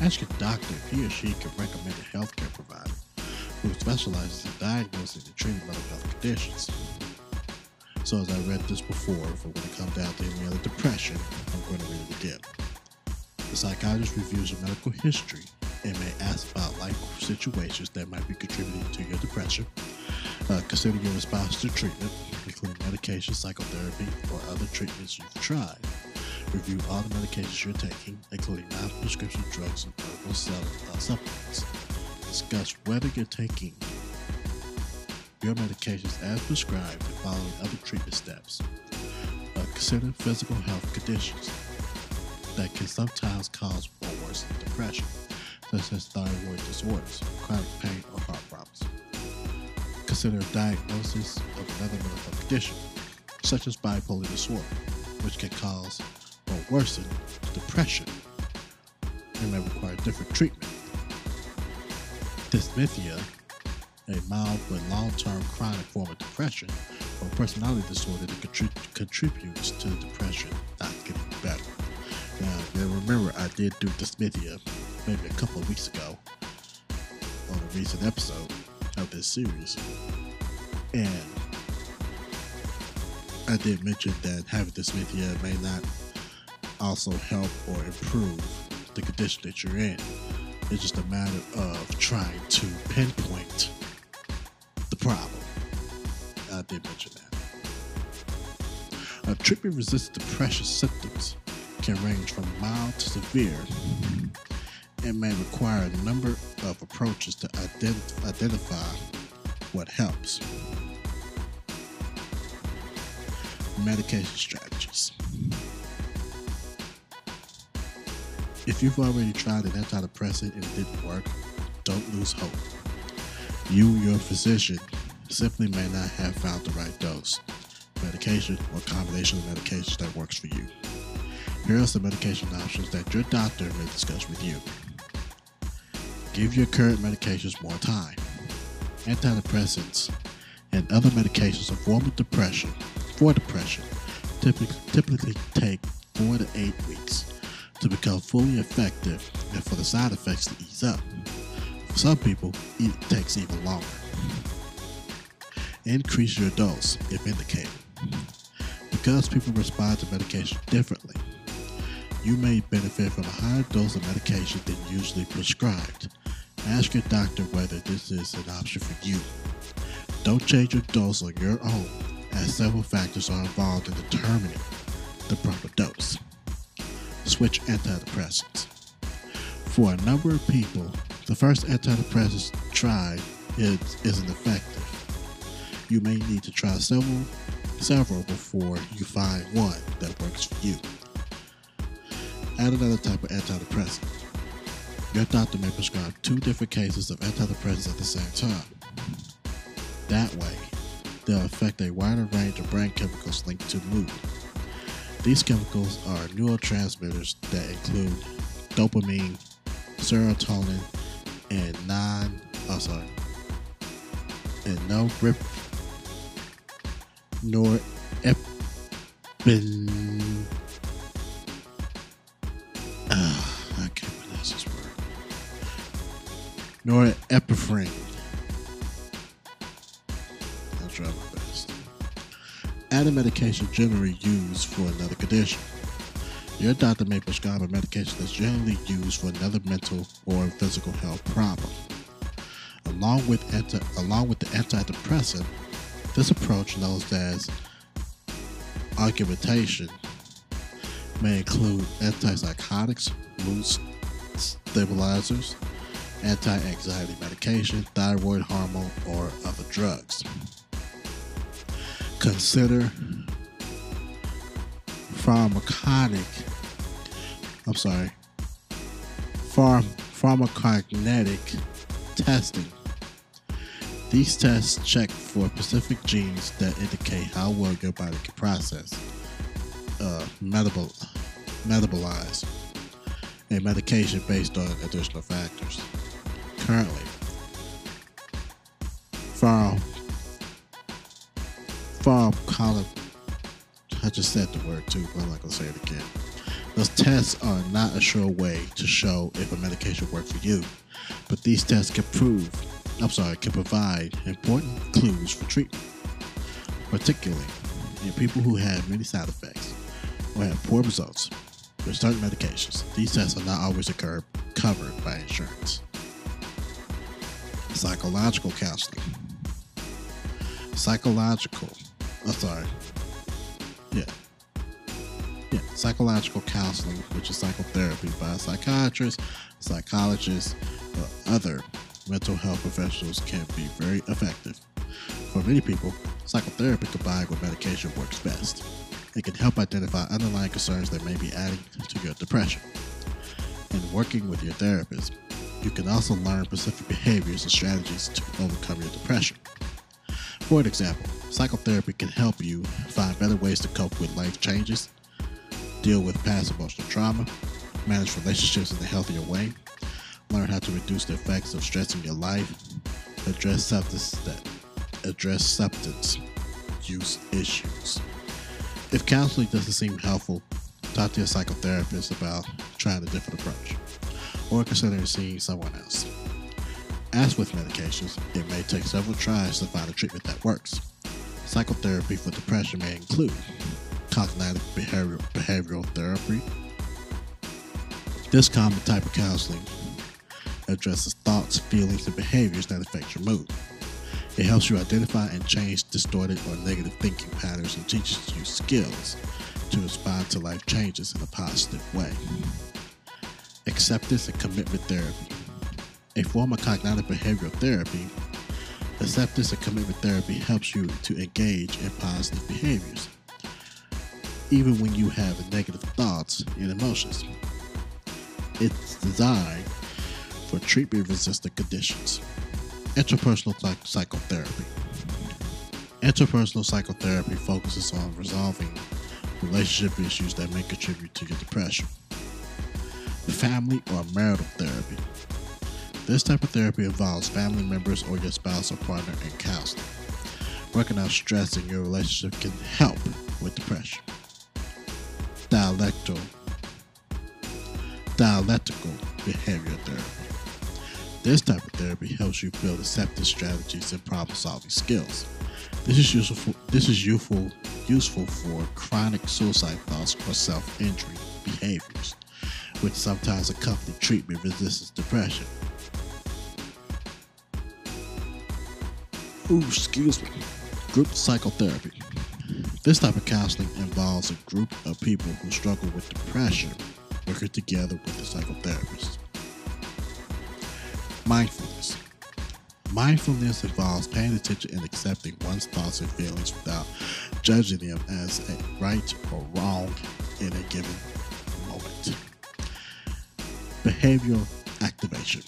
ask your doctor if he or she can recommend a healthcare provider who specializes in diagnosing and treating mental health conditions. So, as I read this before, for when it comes down to any other depression, I'm going to read it again. The psychiatrist reviews your medical history and may ask about life situations that might be contributing to your depression. Uh, consider your response to treatment, including medication, psychotherapy, or other treatments you've tried. Review all the medications you're taking, including non-prescription drugs and herbal uh, supplements. Discuss whether you're taking your medications as prescribed and following other treatment steps. Uh, consider physical health conditions that can sometimes cause or worsen depression, such as thyroid disorders, chronic pain, or heart problems. Consider a diagnosis of another mental health condition, such as bipolar disorder, which can cause or worsen depression and may require different treatment. Dysthymia, a mild but long term chronic form of depression, or personality disorder that contrib- contributes to depression not getting better. Now, now, remember, I did do dysmethia maybe a couple of weeks ago on a recent episode of this series. And I did mention that having dysmethia may not also help or improve the condition that you're in. It's just a matter of trying to pinpoint the problem. I did mention that. Uh, treatment resistant depression symptoms can range from mild to severe and may require a number of approaches to ident- identify what helps. Medication strategies. If you've already tried an antidepressant and it didn't work, don't lose hope. You, your physician, simply may not have found the right dose, medication, or combination of medications that works for you. Here are some medication options that your doctor may discuss with you. Give your current medications more time. Antidepressants and other medications of form of depression for depression typically, typically take four to eight weeks to become fully effective and for the side effects to ease up. For some people, it takes even longer. Increase your dose if indicated. Because people respond to medication differently, you may benefit from a higher dose of medication than usually prescribed. Ask your doctor whether this is an option for you. Don't change your dose on your own, as several factors are involved in determining the proper dose. Switch antidepressants. For a number of people, the first antidepressant tried is, isn't effective. You may need to try several, several before you find one that works for you. Add another type of antidepressant. Your doctor may prescribe two different cases of antidepressants at the same time. That way, they'll affect a wider range of brain chemicals linked to mood. These chemicals are neurotransmitters that include dopamine, serotonin, and non oh sorry and no rip nor norepinephrine I'll try my best. Add a medication generally used for another condition. Your doctor may prescribe a medication that's generally used for another mental or physical health problem. Along with anti, along with the antidepressant, this approach known as augmentation may include antipsychotics, mood stabilizers, anti-anxiety medication, thyroid hormone, or other drugs. Consider pharmaconic I'm sorry pharm pharmacokinetic testing. These tests check for specific genes that indicate how well your body can process, uh, metabol- metabolize a medication based on additional factors. Currently, pharm pharmacology I just said the word too, but I'm not gonna say it again. Those tests are not a sure way to show if a medication works for you, but these tests can prove, I'm sorry, can provide important clues for treatment, particularly in people who have many side effects or have poor results with certain medications. These tests are not always occur covered by insurance. Psychological counseling. Psychological, I'm sorry, yeah. Yeah, psychological counseling, which is psychotherapy by a psychiatrist, psychologist, or other mental health professionals can be very effective. For many people, psychotherapy combined with medication works best. It can help identify underlying concerns that may be adding to your depression. In working with your therapist, you can also learn specific behaviors and strategies to overcome your depression. For example, psychotherapy can help you find better ways to cope with life changes, deal with past emotional trauma, manage relationships in a healthier way, learn how to reduce the effects of stress in your life, address substance that address substance use issues. If counseling doesn't seem helpful, talk to your psychotherapist about trying a different approach or consider seeing someone else. As with medications, it may take several tries to find a treatment that works. Psychotherapy for depression may include cognitive behavioral, behavioral therapy. This common type of counseling addresses thoughts, feelings, and behaviors that affect your mood. It helps you identify and change distorted or negative thinking patterns and teaches you skills to respond to life changes in a positive way. Acceptance and commitment therapy. A form of cognitive behavioral therapy, acceptance and commitment therapy helps you to engage in positive behaviors, even when you have negative thoughts and emotions. It's designed for treatment resistant conditions. Interpersonal psych- psychotherapy. Interpersonal psychotherapy focuses on resolving relationship issues that may contribute to your depression. Family or marital therapy. This type of therapy involves family members or your spouse or partner in counseling. Working out stress in your relationship can help with depression. Dialectical, dialectical behavioral therapy. This type of therapy helps you build acceptance strategies and problem-solving skills. This is useful. For, this is useful useful for chronic suicide thoughts or self-injury behaviors, which sometimes accompany treatment-resistant depression. Ooh, excuse me. Group psychotherapy. This type of counseling involves a group of people who struggle with depression working together with a psychotherapist. Mindfulness. Mindfulness involves paying attention and accepting one's thoughts and feelings without judging them as a right or wrong in a given. Behavioral activation.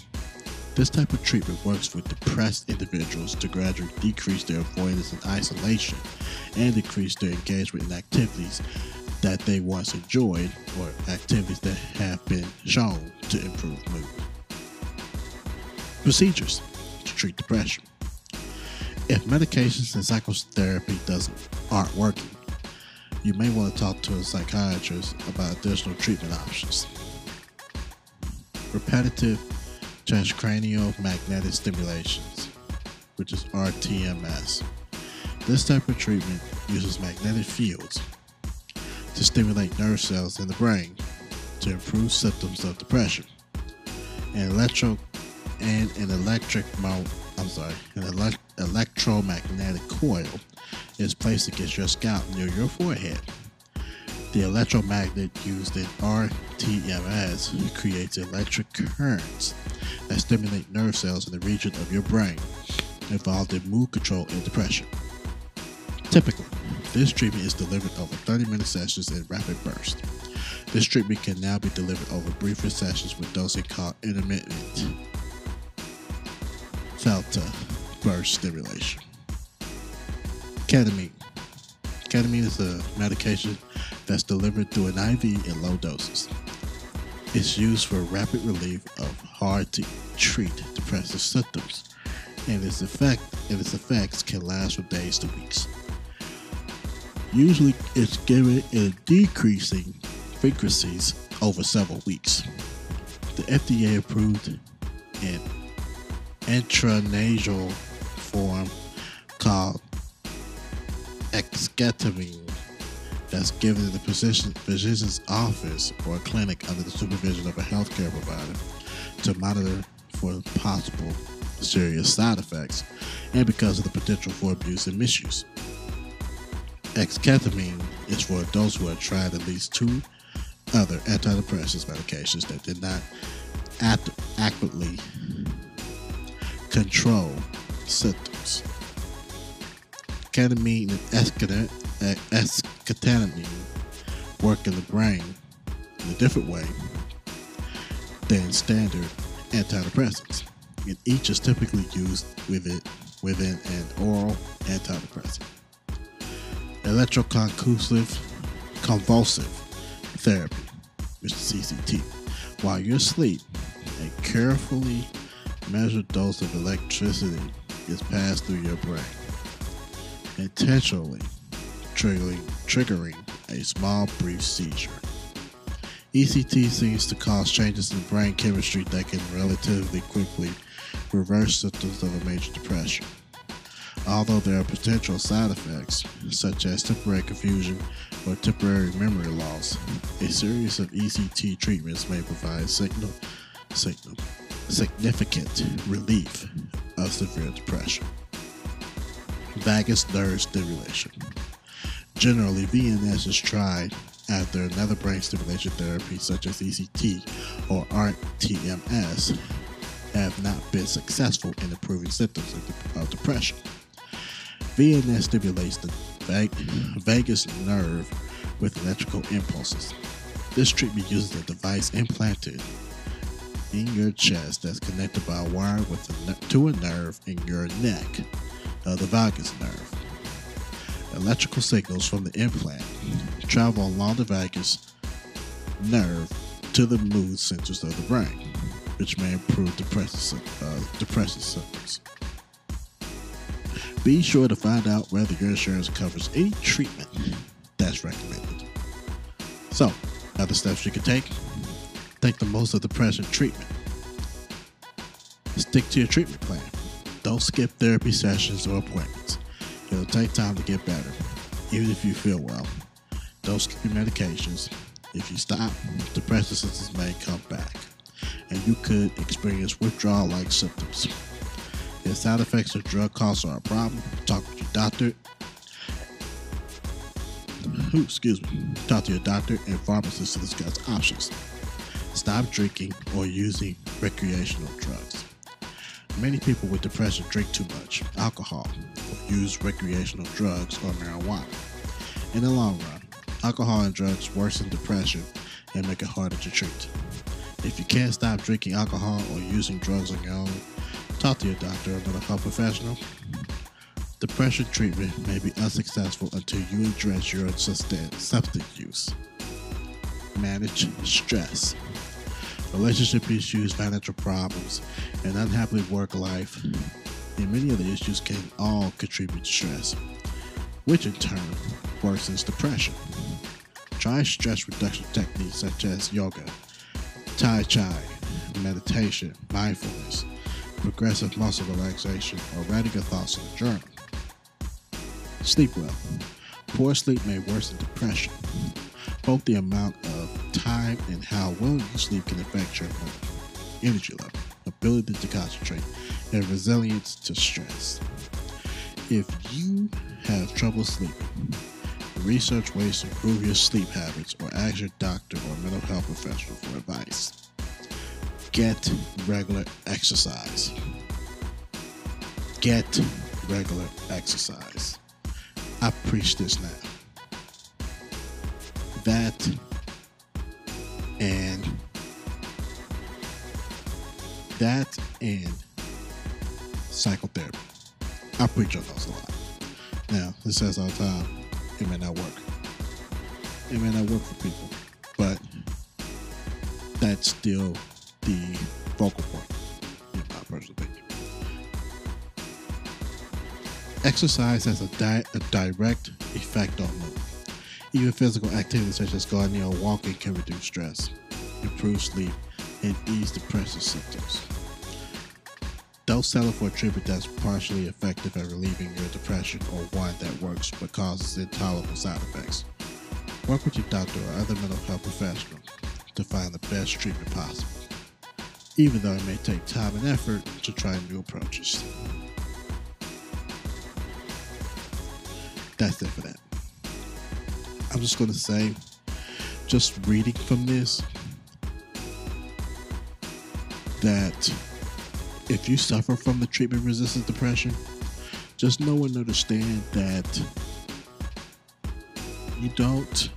This type of treatment works with depressed individuals to gradually decrease their avoidance and isolation and decrease their engagement in activities that they once enjoyed or activities that have been shown to improve mood. Procedures to treat depression. If medications and psychotherapy doesn't aren't working, you may want to talk to a psychiatrist about additional treatment options. Repetitive transcranial magnetic stimulations, which is RTMS. This type of treatment uses magnetic fields to stimulate nerve cells in the brain to improve symptoms of depression. An electro and an electric mount, I'm sorry, an elect, electromagnetic coil is placed against your scalp near your forehead. The electromagnet used in RTMS creates electric currents that stimulate nerve cells in the region of your brain involved in mood control and depression. Typically, this treatment is delivered over 30 minute sessions in rapid bursts. This treatment can now be delivered over briefer sessions with dosing called intermittent theta burst stimulation. Ketamine. Ketamine is a medication that's delivered through an IV in low doses. It's used for rapid relief of hard to treat depressive symptoms, and its effect and its effects can last from days to weeks. Usually, it's given in decreasing frequencies over several weeks. The FDA approved an intranasal form called esketamine that's given in the physician, physician's office or clinic under the supervision of a healthcare provider to monitor for possible serious side effects and because of the potential for abuse and misuse. Esketamine is for adults who have tried at least two other antidepressant medications that did not act- adequately control symptoms. Ketamine and esketamine work in the brain in a different way than standard antidepressants. And each is typically used within, within an oral antidepressant. Electroconvulsive convulsive therapy, which is ECT. While you're asleep, a carefully measured dose of electricity is passed through your brain. intentionally triggering, triggering a small brief seizure. ECT seems to cause changes in brain chemistry that can relatively quickly reverse symptoms of a major depression. Although there are potential side effects, such as temporary confusion or temporary memory loss, a series of ECT treatments may provide signal, signal, significant relief of severe depression. Vagus nerve stimulation. Generally, VNS is tried after another brain stimulation therapy, such as ECT or RTMS, have not been successful in improving symptoms of depression. VNS stimulates the vagus nerve with electrical impulses. This treatment uses a device implanted in your chest that's connected by a wire to a nerve in your neck, uh, the vagus nerve. Electrical signals from the implant travel along the vagus nerve to the mood centers of the brain, which may improve depressive, uh, symptoms. Be sure to find out whether your insurance covers any treatment that's recommended. So, other steps you can take take the most of the present treatment. Stick to your treatment plan. Don't skip therapy sessions or appointments. It'll take time to get better, even if you feel well. Don't skip your medications. If you stop, depressive symptoms may come back, and you could experience withdrawal like symptoms. If side effects of drug costs are a problem, talk with your doctor. Ooh, excuse me. Talk to your doctor and pharmacist to discuss options. Stop drinking or using recreational drugs. Many people with depression drink too much alcohol use recreational drugs or marijuana. In the long run, alcohol and drugs worsen depression and make it harder to treat. If you can't stop drinking alcohol or using drugs on your own, Talk to your doctor or mental health professional. Depression treatment may be unsuccessful until you address your substance use. Manage stress. Relationship issues, financial problems, and unhappy work life, and many other issues can all contribute to stress, which in turn worsens depression. Try stress reduction techniques such as yoga, Tai Chi, meditation, mindfulness, progressive muscle relaxation, or writing your thoughts in a journal. Sleep well. Poor sleep may worsen depression. Both the amount of time and how well you sleep can affect your energy level, ability to concentrate, and resilience to stress. If you have trouble sleeping, research ways to improve your sleep habits or ask your doctor or mental health professional for advice get regular exercise. Get regular exercise. I preach this now. That and that and psychotherapy. I preach on those a lot. Now, this says all the time, it may not work. It may not work for people, but that's still the focal point, in my personal opinion. Exercise has a, di- a direct effect on mood. Even physical activities such as gardening or walking can reduce stress, improve sleep, and ease depressive symptoms. Don't settle for a treatment that's partially effective at relieving your depression or one that works but causes intolerable side effects. Work with your doctor or other mental health professional to find the best treatment possible even though it may take time and effort to try new approaches. That's it for that. I'm just going to say, just reading from this, that if you suffer from the treatment resistant depression, just know and understand that you don't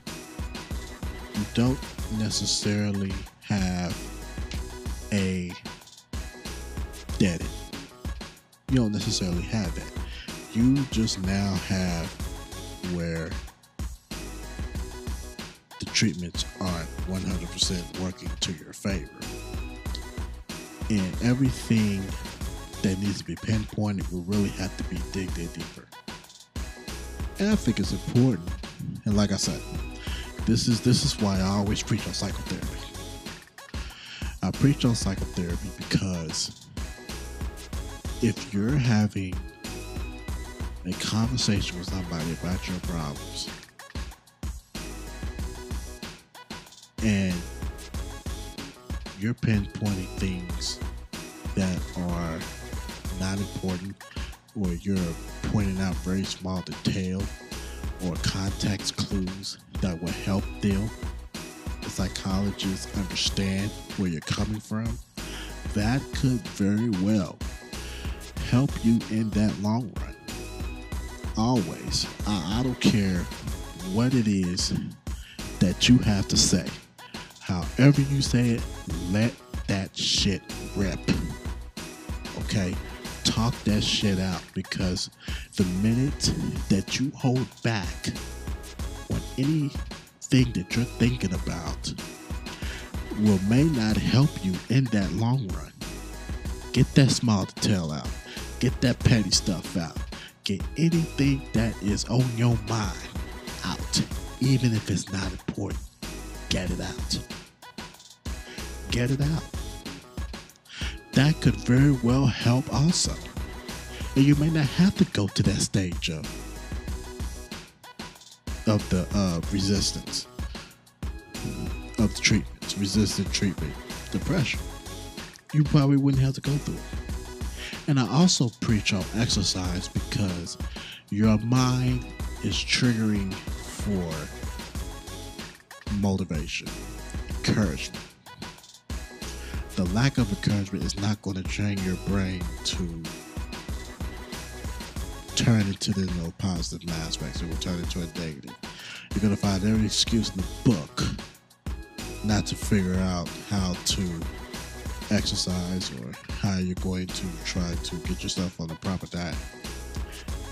you don't necessarily have a end. You don't necessarily have that. You just now have where the treatments aren't 100% working to your favor. And everything that needs to be pinpointed will really have to be digged in deeper. And I think it's important. And like I said, this is this is why I always preach on psychotherapy. I preach on psychotherapy because if you're having a conversation with somebody about your problems and you're pinpointing things that are not important or you're pointing out very small detail or context clues that will help them the psychologists understand where you're coming from that could very well help you in that long run. Always. I, I don't care what it is that you have to say however you say it let that shit rip okay talk that shit out because the minute that you hold back on anything that you're thinking about will may not help you in that long run. Get that small detail out. Get that petty stuff out. Get anything that is on your mind out, even if it's not important. Get it out. Get it out that could very well help also. And you may not have to go to that stage of of the uh, resistance of the treatments, resistant treatment, depression. You probably wouldn't have to go through it. And I also preach on exercise because your mind is triggering for motivation, encouragement the lack of encouragement is not going to train your brain to turn into the you know, positive aspects. It will turn into a negative. You're going to find every excuse in the book not to figure out how to exercise or how you're going to try to get yourself on a proper diet.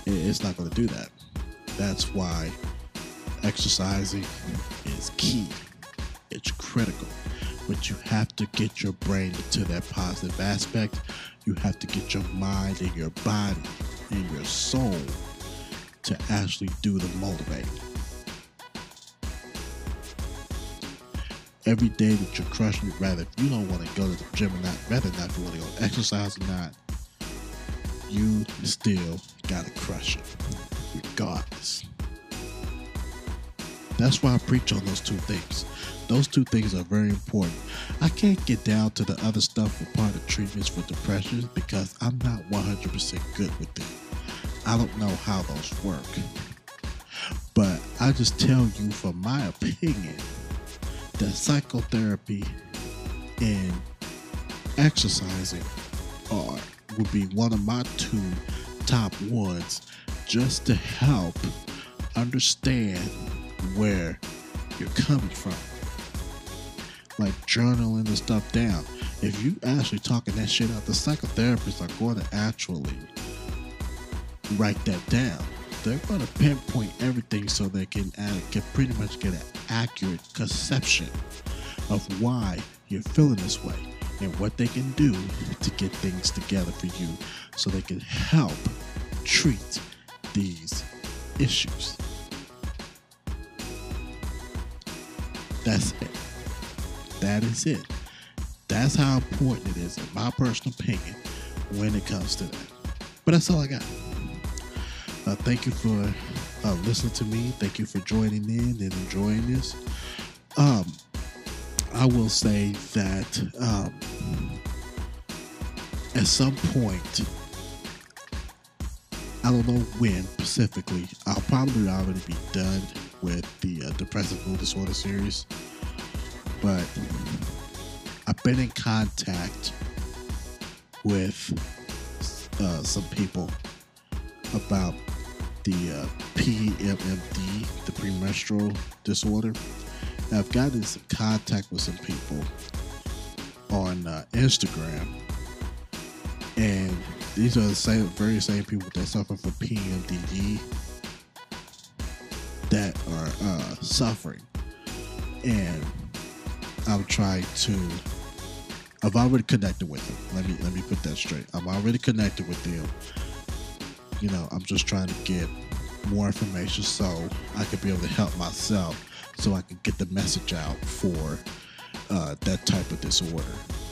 It's not going to do that. That's why exercising is key. It's critical but you have to get your brain into that positive aspect. You have to get your mind and your body and your soul to actually do the motivating. Every day that you're crushing it, rather if you don't want to go to the gym or not, rather not if you want to go exercise or not, you still gotta crush it, regardless. That's why I preach on those two things. Those two things are very important. I can't get down to the other stuff for part of treatments for depression because I'm not 100% good with them. I don't know how those work. But I just tell you from my opinion that psychotherapy and exercising are would be one of my two top ones just to help understand where you're coming from like journaling the stuff down. If you actually talking that shit out, the psychotherapists are going to actually write that down. They're going to pinpoint everything so they can, uh, can pretty much get an accurate conception of why you're feeling this way and what they can do to get things together for you so they can help treat these issues. That's it. That is it. That's how important it is, in my personal opinion, when it comes to that. But that's all I got. Uh, thank you for uh, listening to me. Thank you for joining in and enjoying this. Um, I will say that um, at some point, I don't know when specifically, I'll probably already be done with the uh, depressive mood disorder series but I've been in contact with uh, some people about the uh, PMMD, the premenstrual disorder. Now, I've gotten in contact with some people on uh, Instagram, and these are the same, very same people that suffer from PMDD that are uh, suffering, and I'm trying to. I've already connected with them. Let me let me put that straight. I'm already connected with them. You know, I'm just trying to get more information so I could be able to help myself so I can get the message out for uh, that type of disorder.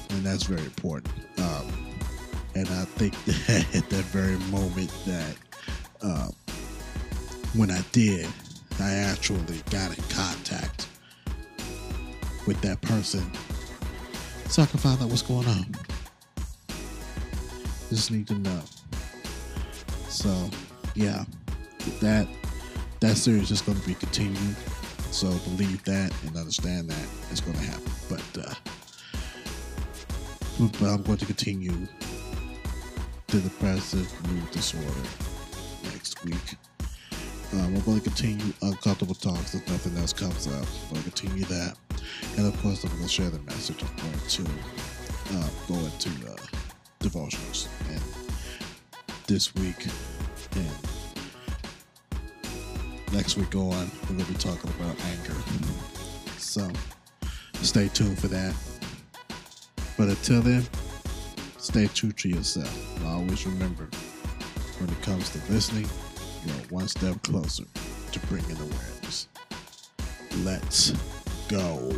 And that's very important. Um, and I think that at that very moment that uh, when I did, I actually got in contact with that person so I can find out what's going on. Just need to know. So, yeah, that that series is going to be continued. So believe that and understand that it's going to happen. But, uh, but I'm going to continue to depressive mood disorder next week. Um, I'm going to continue uncomfortable talks if nothing else comes up. I'm going to continue that. And of course, I'm going to share the message. I'm going to uh, go into uh, devotionals. And this week and next week on, we're going to be talking about anger. So stay tuned for that. But until then, stay true to yourself. And always remember when it comes to listening, you're one step closer to bringing awareness. Let's go.